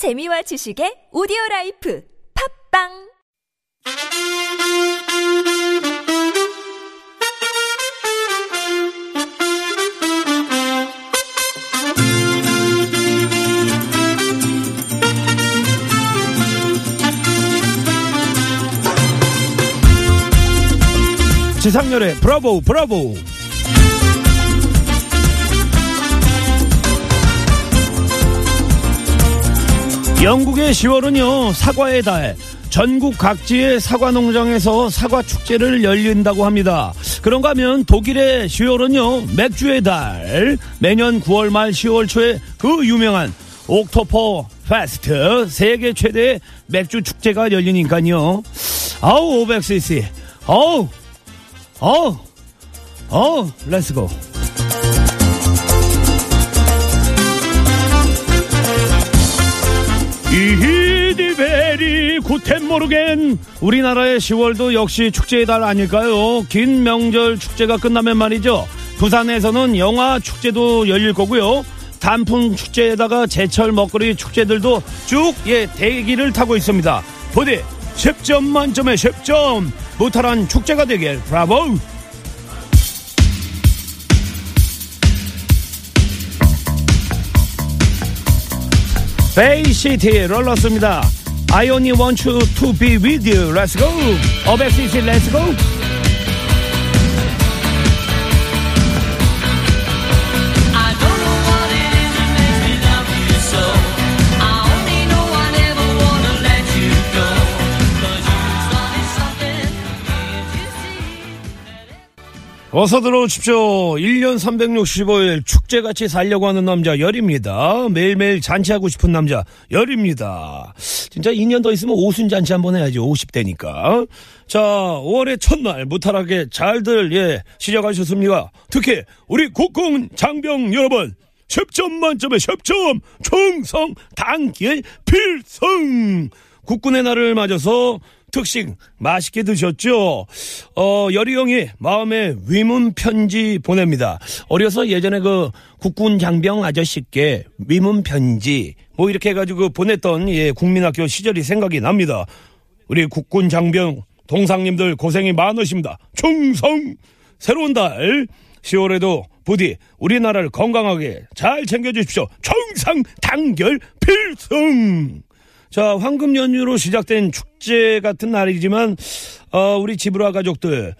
재미와 지식의 오디오 라이프 팝빵! 지상렬의 브라보 브라보 영국의 10월은요 사과의 달 전국 각지의 사과 농장에서 사과 축제를 열린다고 합니다. 그런가 하면 독일의 10월은요 맥주의 달 매년 9월 말 10월 초에 그 유명한 옥토버페스트 세계 최대의 맥주 축제가 열리니까요. 아우 500cc 어우 어우 어우 let's go 이히디베리 구텐 모르겐 우리나라의 10월도 역시 축제의 달 아닐까요? 긴 명절 축제가 끝나면 말이죠. 부산에서는 영화 축제도 열릴 거고요. 단풍 축제에다가 제철 먹거리 축제들도 쭉 예 대기를 타고 있습니다. 부디 10점 만점에 10점 무탈한 축제가 되길 브라보 베이시티 롤러스입니다. I only want you to be with you. Let's go. 어백시티 Let's go. 어서 들어오십시오. 1년 365일 축제같이 살려고 하는 남자 열입니다. 매일매일 잔치하고 싶은 남자 열입니다. 진짜 2년 더 있으면 오순 잔치 한번 해야지 50대니까. 자 5월의 첫날 무탈하게 잘들 예 시작하셨습니까? 특히 우리 국공 장병 여러분 10점 만점에 10점 총성 단길 필성 국군의 날을 맞아서 특식 맛있게 드셨죠? 어, 여리 형이 마음에 위문 편지 보냅니다. 어려서 예전에 그 국군 장병 아저씨께 위문 편지 뭐 이렇게 해가지고 보냈던 예, 국민학교 시절이 생각이 납니다. 우리 국군 장병 동상님들 고생이 많으십니다. 충성! 새로운 달 10월에도 부디 우리나라를 건강하게 잘 챙겨주십시오. 청상 단결 필승! 자, 황금 연휴로 시작된 축제 같은 날이지만, 어, 우리 지브라 가족들,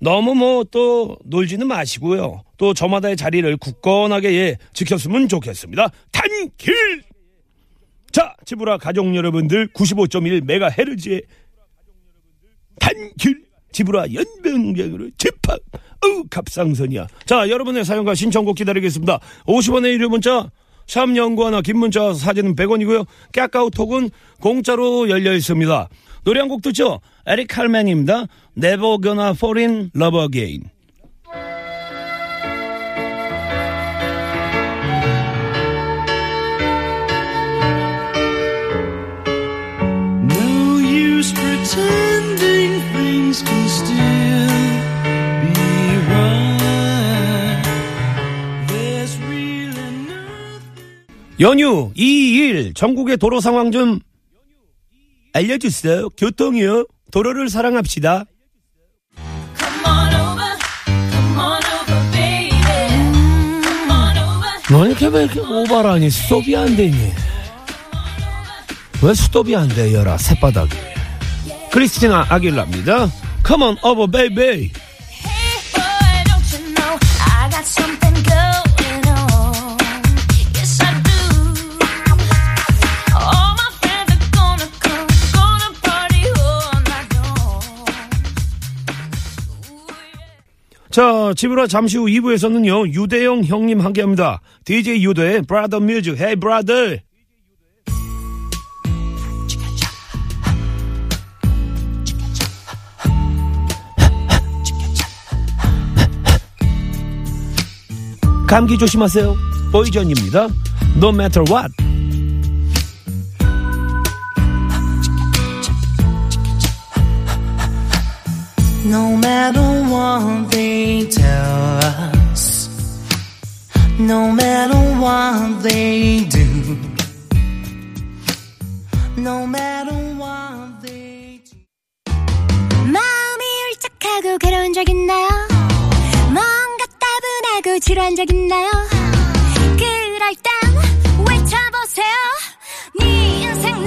너무 뭐 또 놀지는 마시고요. 또 저마다의 자리를 굳건하게 예, 지켰으면 좋겠습니다. 단길! 자, 지브라 가족 여러분들 95.1 메가헤르츠의 단길 지브라 연병장으로 집합 어우 갑상선이야 자 여러분의 사연과 신청곡 기다리겠습니다 50원의 유료 문자 샵 연구 하나 긴 문자 사진은 100원이고요. 까까우톡은 공짜로 열려 있습니다. 노래 한 곡 듣죠? 에릭 칼맨입니다. Never Gonna Fall in Love Again 연휴 2일 전국의 도로 상황 좀 알려주세요. 교통이요. 도로를 사랑합시다. 너 이렇게 왜 이렇게 오바라니 스톱이 안 되니? 왜 스톱이 안 돼요라 새바닥이 크리스티나 아길라입니다. Come on over baby 자 집으로 잠시 후 2부에서는요 유대영 형님 함께 합니다. DJ 유대의 브라더 뮤직 Hey brother. 감기 조심하세요. 보이전입니다. No matter what No matter what they tell us, no matter what they do, no matter what they do. 마음이 울적하고 괴로운 적 있나요? 뭔가 따분하고 지루한 적 있나요? 그럴 땐 외쳐보세요 네 인생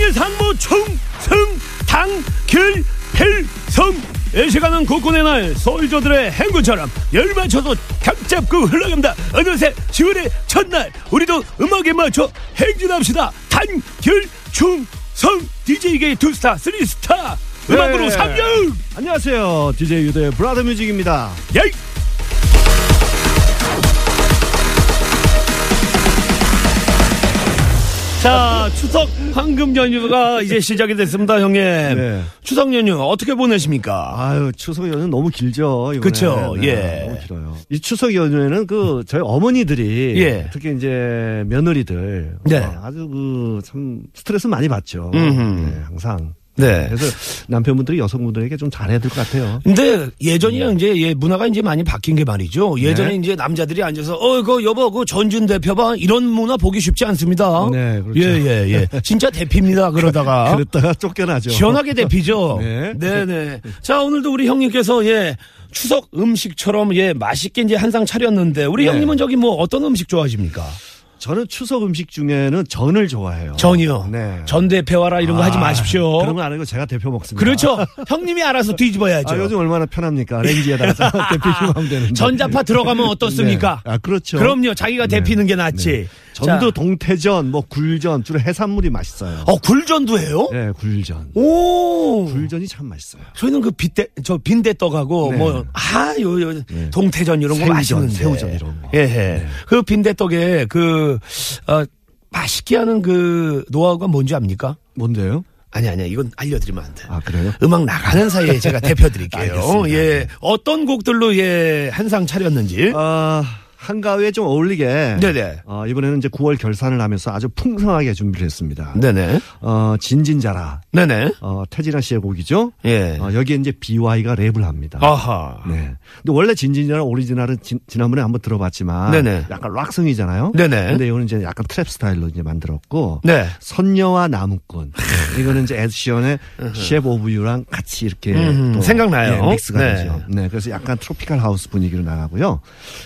건무종일 상무 충승 당길 필성 예시가는 국군의 날 솔저들의 행군처럼 열맞춰서 각잡고 흘러갑니다. 어느새 10월의 첫날 우리도 음악에 맞춰 행진합시다. 단결 충성 DJ계의 두스타 쓰리스타. 음악으로 네. 삼년 안녕하세요. DJ 유도의 브라더 뮤직입니다. 야이 자 추석 황금 연휴가 이제 시작이 됐습니다 형님 네. 추석 연휴 어떻게 보내십니까 아유, 추석 연휴 너무 길죠. 그쵸, 네, 예. 너무 길어요. 이 추석 연휴에는 그, 저희 어머니들이. 예. 특히 이제 며느리들. 네. 어, 아주 그, 참, 스트레스 많이 받죠. 네, 항상. 네. 그래서 남편분들이 여성분들에게 좀 잘해야 될 것 같아요. 근데 예전이랑 이제 예, 문화가 이제 많이 바뀐 게 말이죠. 예전에 네. 이제 남자들이 앉아서 어, 그 여보, 그 전준 대표 봐 이런 문화 보기 쉽지 않습니다. 네, 그렇죠. 예, 예, 예. 진짜 대피입니다. 그러다가 그랬다가 쫓겨나죠. 시원하게 대피죠. 네. 네, 네. 자, 오늘도 우리 형님께서 예. 추석 음식처럼 예 맛있게 이제 한 상 차렸는데 우리 네. 형님은 저기 뭐 어떤 음식 좋아하십니까? 저는 추석 음식 중에는 전을 좋아해요. 전이요. 네. 전 대표와라 이런 거 하지 아, 마십시오. 그런 거 안 하고 제가 대표 먹습니다. 그렇죠. 형님이 알아서 뒤집어야죠. 아, 요즘 얼마나 편합니까? 렌지에다가 대피기만 하면 되는데. 전자파 들어가면 어떻습니까? 네. 아, 그렇죠. 그럼요. 자기가 네. 데피는 게 낫지. 네. 전도 자, 동태전, 뭐 굴전, 주로 해산물이 맛있어요. 어, 굴전도 해요? 네, 굴전. 오. 굴전이 참 맛있어요. 저희는 그 빗대, 저 빈대 떡하고 네. 뭐, 아, 요, 요, 동태전 이런 거 맛있는데. 새우전 이런 거. 예, 예. 네. 그 빈대 떡에 그, 어, 맛있게 하는 그 노하우가 뭔지 압니까? 뭔데요? 아니, 아니, 이건 알려드리면 안 돼. 아, 그래요? 음악 나가는 사이에 제가 대표 드릴게요. 알겠습니다. 예. 어떤 곡들로 예, 한 상 차렸는지. 아, 한가위에 좀 어울리게. 네네. 어, 이번에는 이제 9월 결산을 하면서 아주 풍성하게 준비를 했습니다. 네네. 어, 진진자라. 네네. 어, 태진아 씨의 곡이죠. 예. 어, 여기에 이제 BY가 랩을 합니다. 아하. 네. 근데 원래 진진자라 오리지널은 지, 난번에 한번 들어봤지만 네네. 약간 락성이잖아요. 네네. 근데 이거는 이제 약간 trap 스타일로 이제 만들었고 네. 선녀와 나무꾼 이거는 이제 에드 시런의 Shape of You랑 같이 이렇게 생각나요. 예, 믹스가 네. 되죠. 네. 그래서 약간 tropical house 분위기로 나가고요.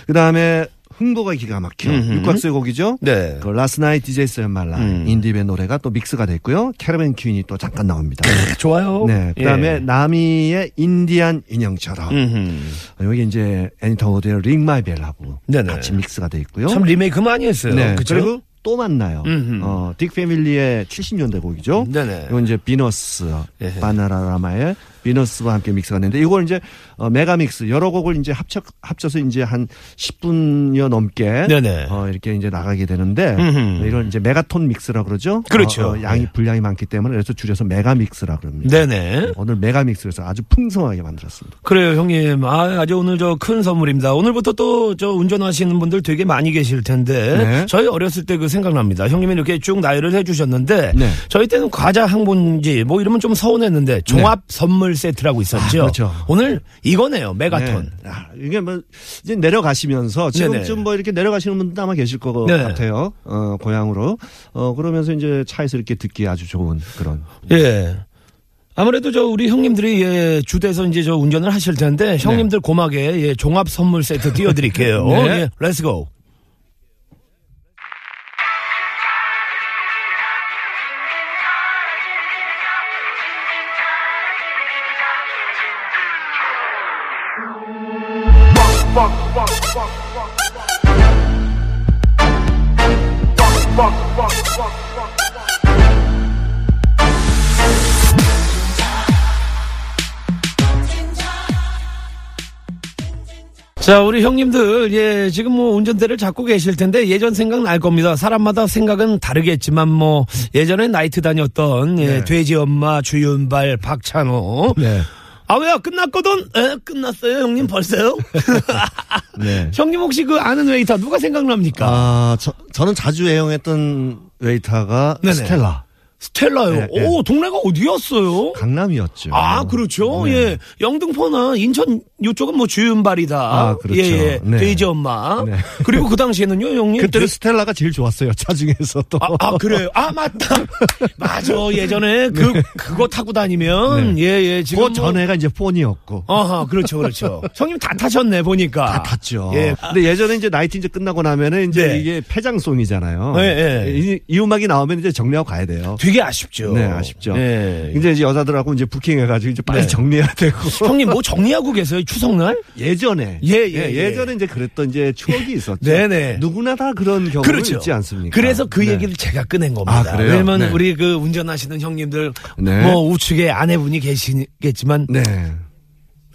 그다음에 흥보가 기가 막혀. 음흠. 육각수의 곡이죠. 네. 그 Last Night a DJ Saved My Life 음. 인딥 노래가 또 믹스가 됐고요. Caribbean Queen이 또 잠깐 나옵니다. 좋아요. 네. 그다음에 예. 나미의 인디안 인형처럼 음흠. 여기 이제 애니타 워드의 Ring My Bell하고 네네. 같이 믹스가 돼 있고요. 참 리메이크 많이 했어요. 네. 그쵸? 그리고 또 만나요. 음흠. 어, 딕 패밀리의 70년대 곡이죠. 네네. 이건 이제 비너스, 예. 바나라라마의 Venus와 함께 믹스가 됐는데 이걸 이제 어, mega mix 여러 곡을 이제 합쳐 합쳐서 이제 한 10분여 넘게 네네. 어, 이렇게 이제 나가게 되는데 음흠. 이런 이제 메가톤 믹스라 그러죠. 그렇죠. 어, 어, 양이 네. 분량이 많기 때문에 그래서 줄여서 mega mix라 그럽니다. 네네. 오늘 mega mix에서 아주 풍성하게 만들었습니다. 그래요, 형님. 아, 아주 오늘 저 큰 선물입니다. 오늘부터 또 저 운전하시는 분들 되게 많이 계실 텐데. 네. 저희 어렸을 때 그 생각납니다. 형님이 이렇게 쭉 나열을 해주셨는데. 네. 저희 때는 과자 한 봉지 뭐 이러면 좀 서운했는데 종합 선물 세트라고 있었죠. 아, 그렇죠. 오늘 이거네요, 메가톤. 네. 아, 이게 뭐 이제 내려가시면서 지금쯤 네네. 뭐 이렇게 내려가시는 분도 아마 계실 것 네. 같아요. 어, 고향으로. 어, 그러면서 이제 차에서 이렇게 듣기 아주 좋은 그런. 예. 아무래도 저 우리 형님들이 예, 주대서 이제 저 운전을 하실 텐데 형님들 고막에 예, 종합 선물 세트 띄워드릴게요. 네. 예, let's go. 자, 우리 형님들, 예, 지금 뭐 운전대를 잡고 계실 텐데 예전 생각 날 겁니다. 사람마다 생각은 다르겠지만 뭐 예전에 나이트 다녔던 예, 네. 돼지 엄마, 주윤발, 박찬호. 네. 아, 왜요? 끝났거든? 에? 끝났어요, 형님 벌써요? 네. 형님 혹시 그 아는 웨이터 누가 생각납니까? 아, 저, 저는 자주 애용했던 웨이터가 네네. 스텔라. 스텔라요. 네, 네. 오, 동네가 어디였어요? 강남이었죠. 아, 그렇죠. 네. 예. 영등포나 인천 이쪽은 뭐 주윤발이다. 아, 그렇죠. 예, 예. 네. 돼지 엄마. 네. 그리고 그 당시에는요, 형님. 그때는 돼- 스텔라가 제일 좋았어요. 차 중에서도. 아, 아, 그래요. 아, 맞다. 맞아. 예전에 그, 그거 타고 다니면, 네. 예, 예. 지금. 그 뭐- 전에가 이제 폰이었고. 어허, 그렇죠, 그렇죠. 형님 다 타셨네, 보니까. 다 탔죠. 예. 근데 예전에 이제 나이트 이제 끝나고 나면은 이제 네. 이게 폐장송이잖아요. 네, 네. 이, 이 음악이 나오면 이제 정리하고 가야 돼요. 되게 아쉽죠. 네, 아쉽죠. 예. 이제 이제 여자들하고 이제 부킹해가지고 이제 빨리 네. 정리해야 되고. 형님 뭐 정리하고 계세요? 추석날? 예전에. 예, 예, 예. 전에 이제 그랬던 이제 추억이 있었죠. 네네. 누구나 다 그런 경험이 그렇죠. 있지 않습니까? 그래서 그 네. 얘기를 제가 꺼낸 겁니다. 아? 왜냐면 네. 우리 그 운전하시는 형님들 네. 뭐 우측에 아내분이 계시겠지만 네.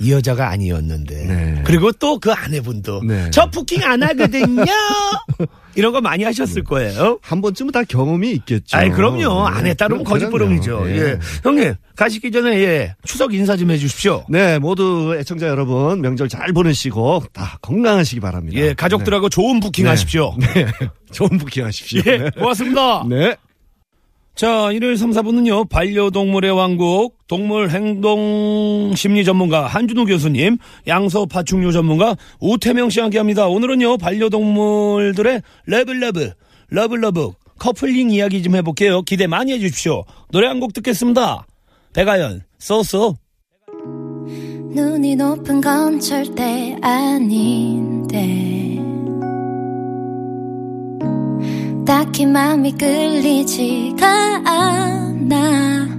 이 여자가 아니었는데. 네. 그리고 또 그 아내분도 네. 저 부킹 안 하거든요. 이런 거 많이 하셨을 거예요. 한 번쯤은 다 경험이 있겠죠. 아이 그럼요. 네. 안 했다면 그럼- 거짓부렁이죠. 예. 형님 가시기 전에 예 추석 인사 좀 해주십시오. 네, 모두 애청자 여러분 명절 잘 보내시고 다 건강하시기 바랍니다. 예 가족들하고 좋은 부킹 네. 하십시오. 네. 좋은 부킹 하십시오. 예 네. 고맙습니다. 네. 자, 일요일 3, 4부는요, 반려동물의 왕국, 동물 행동 심리 전문가 한준호 교수님, 양서 파충류 전문가 우태명 씨와 함께 합니다. 오늘은요, 반려동물들의 러브러브, 러브러브, 커플링 이야기 좀 해볼게요. 기대 많이 해주십시오. 노래 한 곡 듣겠습니다. 백아연, so so. 눈이 높은 건 절대 아닌데 딱히 마음이 끌리지가 않아.